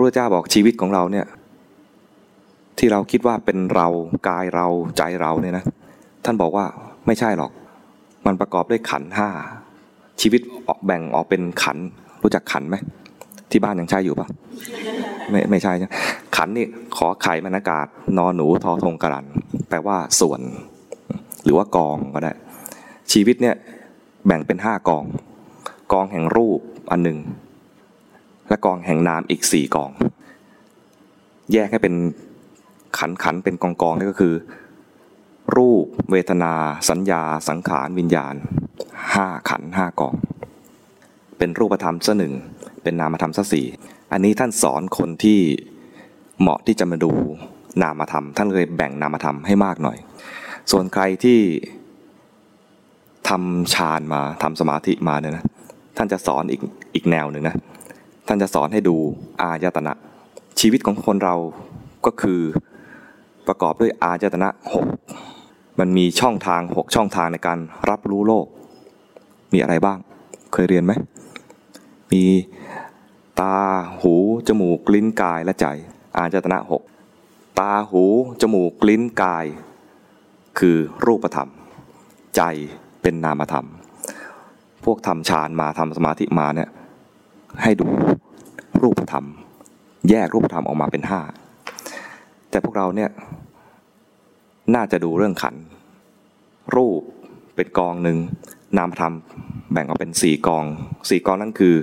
ระพุทธเจ้าบอกชีวิตของเราเนี่ย ที่เราคิดว่าเป็นเรากายเราใจเราเนี่ยนะ ท่านบอกว่าไม่ใช่หรอก มันประกอบด้วยขันห้าชีวิตออกแบ่งออกเป็นขัน รู้จักขันไหมที่บ้านยังใช้อยู่ปะไม่ไม่ใช่ใช่ขันนี่ขอไข่มันอากาศ นอนหนูทอทงกรันแปลว่าส่วน หรือว่ากองก็ได้ ชีวิตเนี่ยแบ่งเป็นห้ากอง กองแห่งรูปอันหนึ่ง และกองแห่งนามอีกสี่กอง แยกให้เป็นขันขันเป็นกองกองนี่ก็คือ รูปเวทนา สัญญา สังขารวิญญาณห้าขันห้ากอง เป็นรูปธรรมซะหนึ่งเป็นนามธรรมซะสี่อันนี้ท่านสอนคนที่เหมาะที่จะมาดูนามธรรม ท่านเลยแบ่งนามธรรมให้มากหน่อย ส่วนใครที่ทำฌานมาทำสมาธิมาเนี่ยนะท่านจะสอนอีกอีกแนวหนึ่งนะ ท่านจะสอนให้ดูอายตนะชีวิตของคนเราก็คือประกอบด้วยอายตนะหกมันมีช่องทางหกช่องทางในการรับรู้โลก มีอะไรบ้าง เคยเรียนไหม มีตาหู จมูก ลิ้นกายและใจ อาจตนะหกตาหู จมูก ลิ้นกาย คือรูปธรรม ใจเป็นนามธรรม พวกทำฌานมาทำสมาธิมาเนี่ยให้ดู รูปธรรม แยกรูปธรรมออกมาเป็นห้าแต่พวกเราเนี่ยน่าจะดูเรื่องขัน รูปเป็นกองหนึ่งนามธรรมแบ่งออกเป็นสี่กองสี่กองนั่นคือ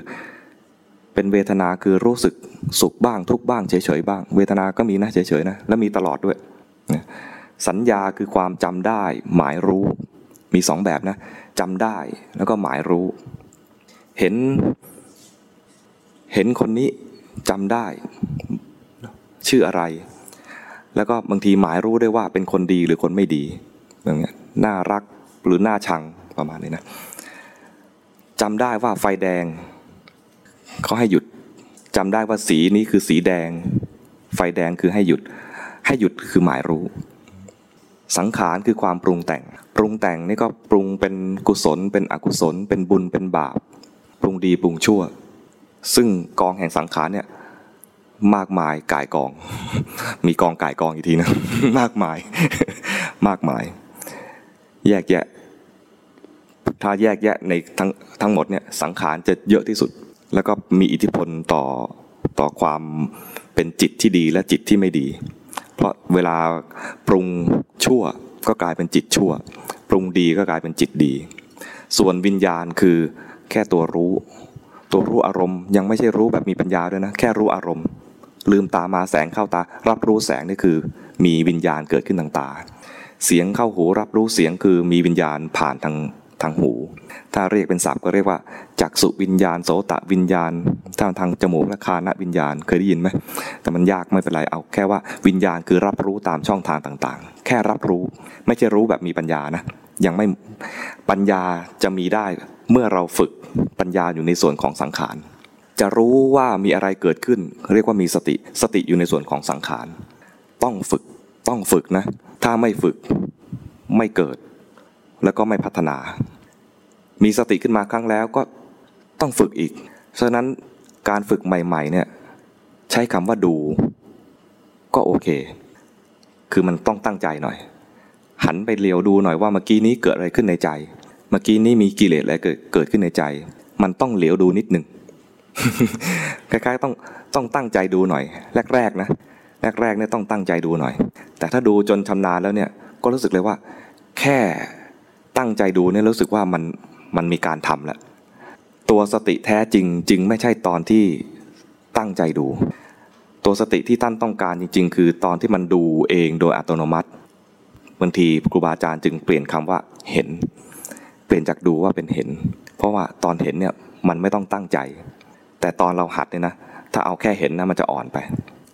เป็นเวทนาคือรู้สึกสุขบ้างทุกบ้างเฉยๆบ้าง เวทนาก็มีนะเฉยๆนะแล้วมีตลอดด้วยสัญญาคือความจำได้หมายรู้มีสองแบบนะจำได้แล้วก็หมายรู้ เห็น เห็นคนนี้จำได้ ชื่ออะไร แล้วก็บางทีหมายรู้ได้ว่าเป็นคนดีหรือคนไม่ดีอย่างเงี้ยน่ารักหรือน่าชังประมาณนี้นะจำได้ว่าไฟแดงเขาให้หยุดจำได้ว่าสีนี้คือสีแดง ไฟแดงคือให้หยุด ให้หยุดคือหมายรู้ สังขารคือความปรุงแต่ง ปรุงแต่งนี่ก็ปรุงเป็นกุศล เป็นอกุศล เป็นบุญเป็นบาป ปรุงดีปรุงชั่ว ซึ่งกองแห่งสังขารเนี่ยมากมายกายกอง มีกองกายกองอีกทีนะมากมาย มากมาย แยกแยะ ถ้าแยกแยะในทั้งทั้งหมดเนี่ยสังขารจะเยอะที่สุด แล้วก็มีอิทธิพลต่อต่อความเป็นจิตที่ดีและจิตที่ไม่ดี เพราะเวลาปรุงชั่วก็กลายเป็นจิตชั่ว ปรุงดีก็กลายเป็นจิตดี ส่วนวิญญาณคือแค่ตัวรู้ ตัวรู้อารมณ์ยังไม่ใช่รู้แบบมีปัญญาด้วยนะ แค่รู้อารมณ์ ลืมตามาแสงเข้าตา รับรู้แสงนี่คือ มีวิญญาณเกิดขึ้นทางตา เสียงเข้าหูรับรู้เสียงคือมีวิญญาณผ่านทางทางหู ถ้าเรียกเป็นศัพท์ก็เรียกว่าจักสุวิญญาณ โสตะวิญญาณทางทางจมูกและคานะวิญญาณเคยได้ยินไหมแต่มันยากไม่เป็นไรเอาแค่ว่าวิญญาณคือรับรู้ตามช่องทางต่างๆ แค่รับรู้ไม่ใช่รู้แบบมีปัญญานะยังไม่ปัญญาจะมีได้ เมื่อเราฝึกปัญญาอยู่ในส่วนของสังขาร จะรู้ว่ามีอะไรเกิดขึ้น เรียกว่ามีสติสติอยู่ในส่วนของสังขาร ต้องฝึกต้องฝึกนะ ถ้าไม่ฝึกไม่เกิด แล้วก็ไม่พัฒนา มีสติขึ้นมาครั้งแล้วก็ต้องฝึกอีก ฉะนั้นการฝึกใหม่ๆเนี่ยใช้คำว่าดู ก็โอเค คือมันต้องตั้งใจหน่อย หันไปเลียวดูหน่อยว่าเมื่อกี้นี้เกิดอะไรขึ้นในใจ เมื่อกี้นี้มีกิเลสอะไรเกิดเกิดขึ้นในใจ มันต้องเหลียวดูนิดหนึ่งคล้ายๆต้องต้องตั้งใจดูหน่อย แรกๆนะแรกๆเนี่ยต้องตั้งใจดูหน่อย แต่ถ้าดูจนชำนาญแล้วเนี่ยก็รู้สึกเลยว่า แค่ตั้งใจดูเนี่ยรู้สึกว่ามันมันมีการทำแล้วตัวสติแท้จริงจึงไม่ใช่ตอนที่ตั้งใจดู ตัวสติที่ท่านต้องการจริง ๆ คือตอนที่มันดูเองโดยอัตโนมัติบางทีครูบาอาจารย์จึงเปลี่ยนคำว่าเห็น เปลี่ยนจากดูว่าเป็นเห็น เพราะว่าตอนเห็นเนี่ยมันไม่ต้องตั้งใจ แต่ตอนเราหัดเนี่ยนะ ถ้าเอาแค่เห็นนะมันจะอ่อนไป